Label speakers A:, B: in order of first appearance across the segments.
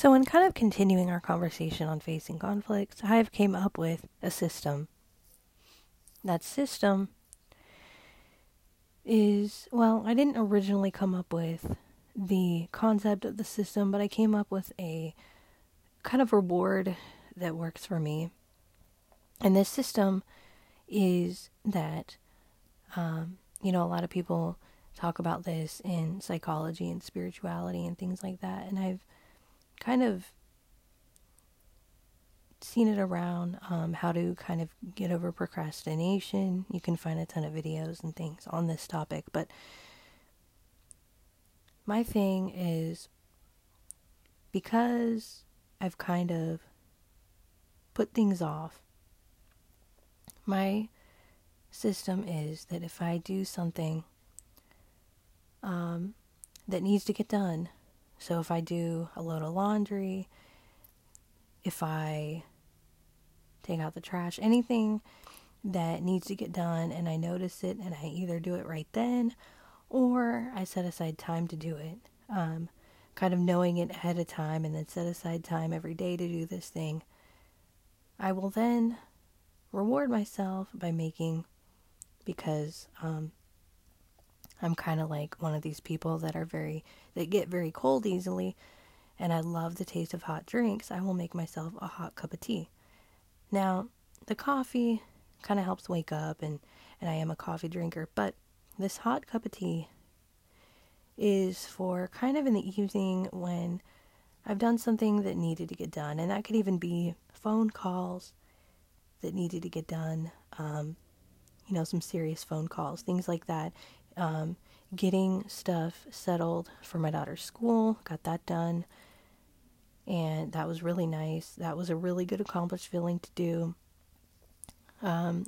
A: So, in kind of continuing our conversation on facing conflicts, I have came up with a system. That system is, well, I didn't originally come up with the concept of the system, but I came up with a kind of reward that works for me. And this system is that, um, you know, a lot of people talk about this in psychology and spirituality and things like that. And I've kind of seen it around um, how to kind of get over procrastination. You can find a ton of videos and things on this topic, but my thing is because I've kind of put things off, my system is that if I do something um, that needs to get done, so if I do a load of laundry, if I take out the trash, anything that needs to get done and I notice it and I either do it right then or I set aside time to do it. Um, kind of knowing it ahead of time and then set aside time every day to do this thing. I will then reward myself by making because um, I'm kind of like one of these people that are very that get very cold easily and I love the taste of hot drinks. I will make myself a hot cup of tea. Now, the coffee kind of helps wake up and and I am a coffee drinker, but this hot cup of tea is for kind of in the evening when I've done something that needed to get done, and that could even be phone calls that needed to get done, um, you know, some serious phone calls, things like that. Um, getting stuff settled for my daughter's school, got that done, and that was really nice. That was a really good accomplished feeling to do. Um,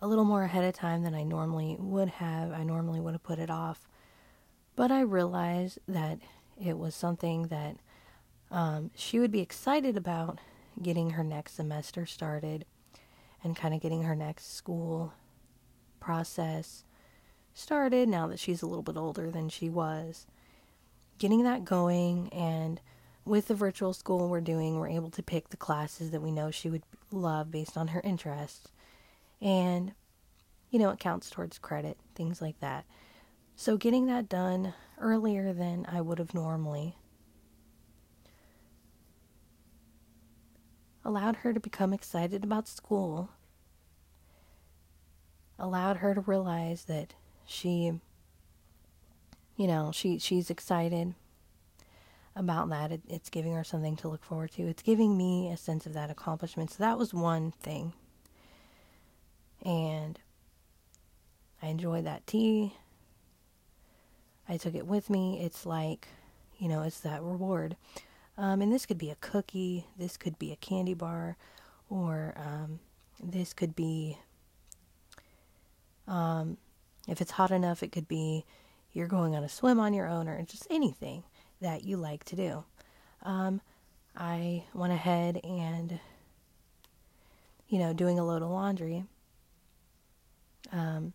A: a little more ahead of time than I normally would have. I normally would have put it off. But I realized that it was something that um, she would be excited about getting her next semester started and kind of getting her next school process started now that she's a little bit older than she was. Getting that going and with the virtual school we're doing, we're able to pick the classes that we know she would love based on her interests. And, you know, it counts towards credit, things like that. So, getting that done earlier than I would have normally allowed her to become excited about school, allowed her to realize that she, you know, she, she's excited about that. It, it's giving her something to look forward to. It's giving me a sense of that accomplishment. So, that was one thing and I enjoyed that tea. I took it with me. It's like, you know, it's that reward. Um, and this could be a cookie, this could be a candy bar, or um, this could be, um, if it's hot enough, it could be you're going on a swim on your own, or just anything that you like to do. Um, I went ahead and, you know, doing a load of laundry um,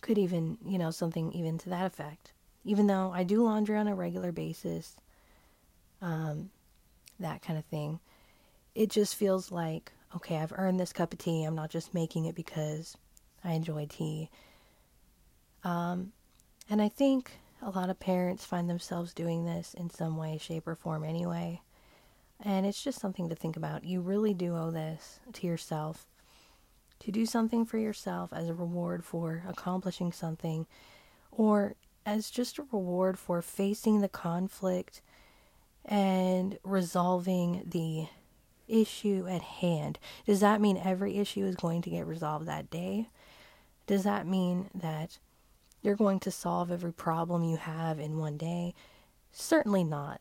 A: could even, you know, something even to that effect. Even though I do laundry on a regular basis, um, that kind of thing, it just feels like, okay, I've earned this cup of tea. I'm not just making it because I enjoy tea. Um, and I think a lot of parents find themselves doing this in some way, shape, or form anyway. And it's just something to think about. You really do owe this to yourself to do something for yourself as a reward for accomplishing something or as just a reward for facing the conflict and resolving the issue at hand. Does that mean every issue is going to get resolved that day? Does that mean that you're going to solve every problem you have in one day? Certainly not.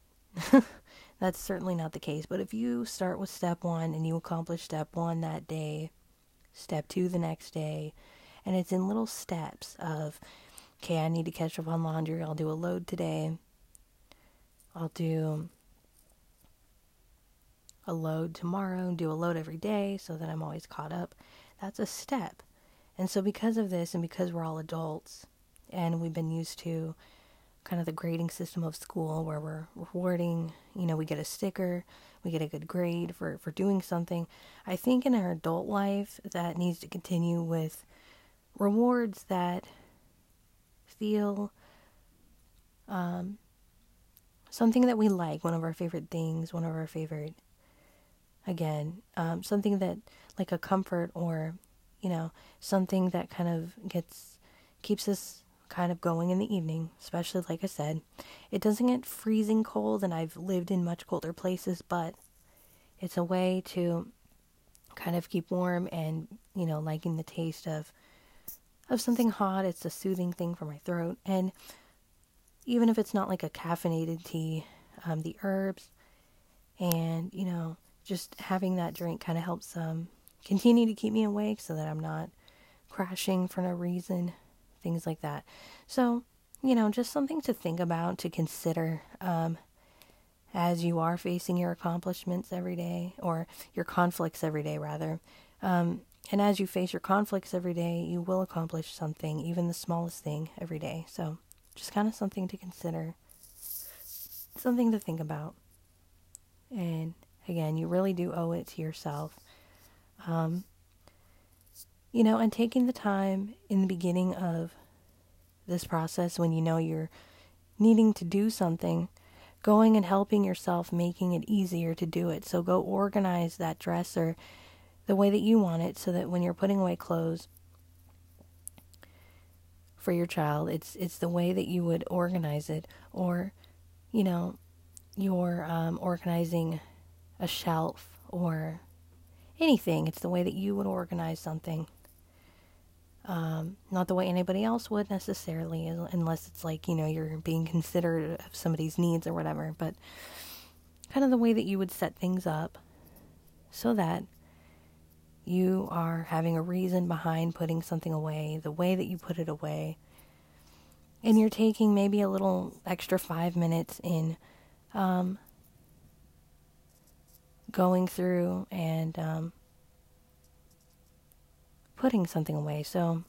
A: That's certainly not the case. But if you start with step one and you accomplish step one that day, step two the next day. And it's in little steps of, okay, I need to catch up on laundry. I'll do a load today. I'll do a load tomorrow, and do a load every day so that I'm always caught up. That's a step. And so, because of this, and because we're all adults and we've been used to kind of the grading system of school where we're rewarding, you know, we get a sticker, we get a good grade for, for doing something. I think in our adult life that needs to continue with rewards that feel um, something that we like, one of our favorite things, one of our favorite, again, um, something that like a comfort or, you know, something that kind of gets, keeps us kind of going in the evening, especially like I said. It doesn't get freezing cold, and I've lived in much colder places, but it's a way to kind of keep warm and, you know, liking the taste of of something hot. It's a soothing thing for my throat. And even if it's not like a caffeinated tea, um, the herbs and, you know, just having that drink kind of helps um, continue to keep me awake so that I'm not crashing for no reason things like that. So, you know, just something to think about, to consider um, as you are facing your accomplishments every day, or your conflicts every day, rather. Um, and as you face your conflicts every day, you will accomplish something, even the smallest thing, every day. So, just kind of something to consider, something to think about. And again, you really do owe it to yourself. Um, you know, and taking the time in the beginning of this process when you know you're needing to do something, going and helping yourself, making it easier to do it. So go organize that dresser the way that you want it so that when you're putting away clothes for your child, it's it's the way that you would organize it or you know, you're um, organizing a shelf or anything. It's the way that you would organize something. Um, not the way anybody else would necessarily, unless it's like, you know, you're being considerate of somebody's needs or whatever, but kind of the way that you would set things up so that you are having a reason behind putting something away, the way that you put it away, and you're taking maybe a little extra five minutes in um, going through and um, putting something away. So,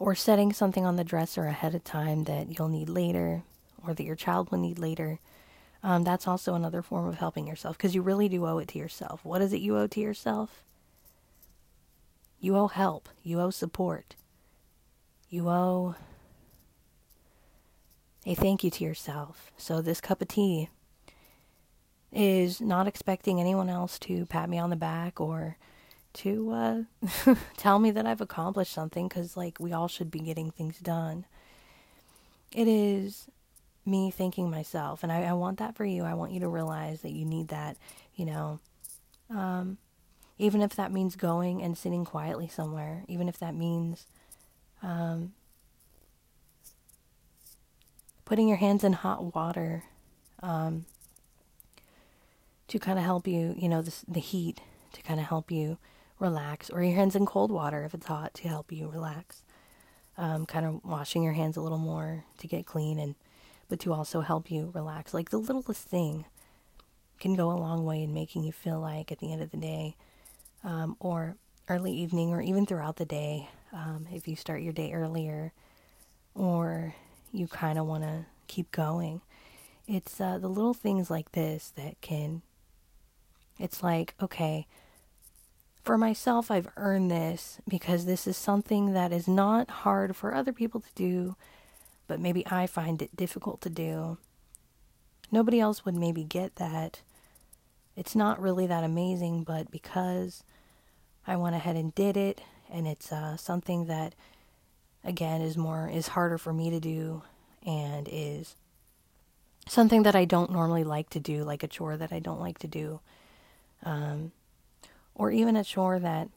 A: or setting something on the dresser ahead of time that you'll need later or that your child will need later. Um, that's also another form of helping yourself because you really do owe it to yourself. What is it you owe to yourself? You owe help. You owe support. You owe a thank you to yourself. So, this cup of tea is not expecting anyone else to pat me on the back or to uh, tell me that I've accomplished something because, like, we all should be getting things done. It is me thanking myself, and I, I want that for you. I want you to realize that you need that, you know. Um, even if that means going and sitting quietly somewhere, even if that means um, putting your hands in hot water um, to kind of help you, you know, the, the heat to kind of help you relax, or your hands in cold water if it's hot to help you relax. Um, kind of washing your hands a little more to get clean, and but to also help you relax. Like the littlest thing can go a long way in making you feel like at the end of the day, um, or early evening, or even throughout the day, um, if you start your day earlier, or you kind of want to keep going. It's uh, the little things like this that can. It's like, okay, for myself, I've earned this because this is something that is not hard for other people to do, but maybe I find it difficult to do. Nobody else would maybe get that. It's not really that amazing, but because I went ahead and did it, and it's uh, something that, again, is more is harder for me to do, and is something that I don't normally like to do, like a chore that I don't like to do. Um, or even a chore that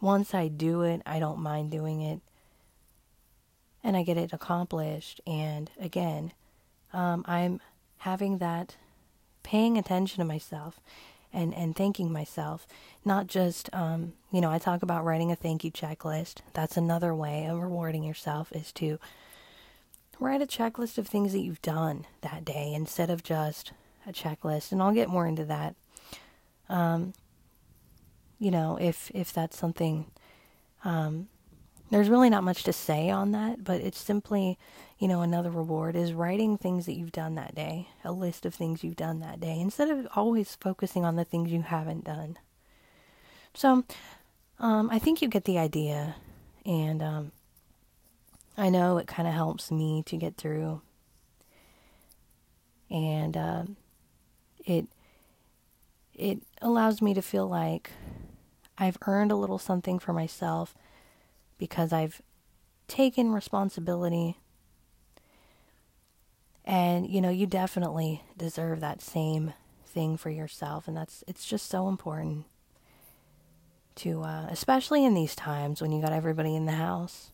A: once I do it, I don't mind doing it and I get it accomplished. And again, um, I'm having that paying attention to myself and, and thanking myself. Not just, um, you know, I talk about writing a thank you checklist. That's another way of rewarding yourself is to write a checklist of things that you've done that day instead of just a checklist. And I'll get more into that. Um, you know, if if that's something um, there's really not much to say on that, but it's simply, you know, another reward is writing things that you've done that day, a list of things you've done that day, instead of always focusing on the things you haven't done. So, um, I think you get the idea, and um, I know it kind of helps me to get through, and uh, it it allows me to feel like I've earned a little something for myself because I've taken responsibility. And you know, you definitely deserve that same thing for yourself and that's it's just so important to uh, especially in these times when you got everybody in the house.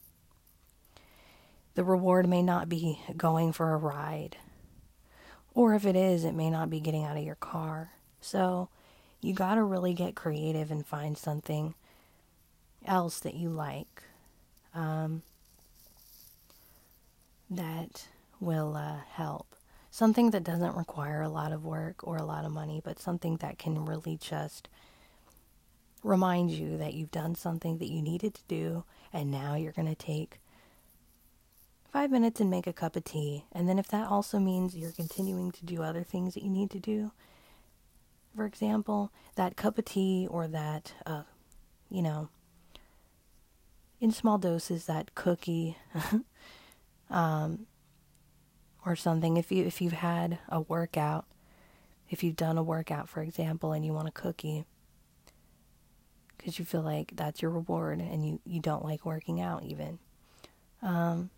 A: The reward may not be going for a ride. Or if it is, it may not be getting out of your car. So, you got to really get creative and find something else that you like um, that will uh, help. Something that doesn't require a lot of work or a lot of money, but something that can really just remind you that you've done something that you needed to do, and now you're going to take five minutes and make a cup of tea. And then, if that also means you're continuing to do other things that you need to do, for example, that cup of tea or that, uh, you know, in small doses that cookie um, or something. If you if you've had a workout if you've done a workout for example and you want a cookie because you feel like that's your reward and you, you don't like working out even. Um,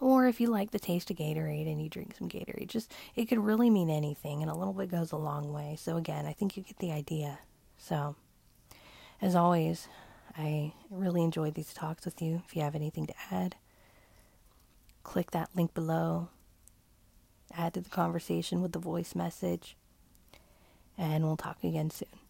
A: or if you like the taste of Gatorade and you drink some Gatorade just it could really mean anything and a little bit goes a long way so again I think you get the idea so as always I really enjoyed these talks with you. If you have anything to add, click that link below, add to the conversation with the voice message, and we'll talk again soon.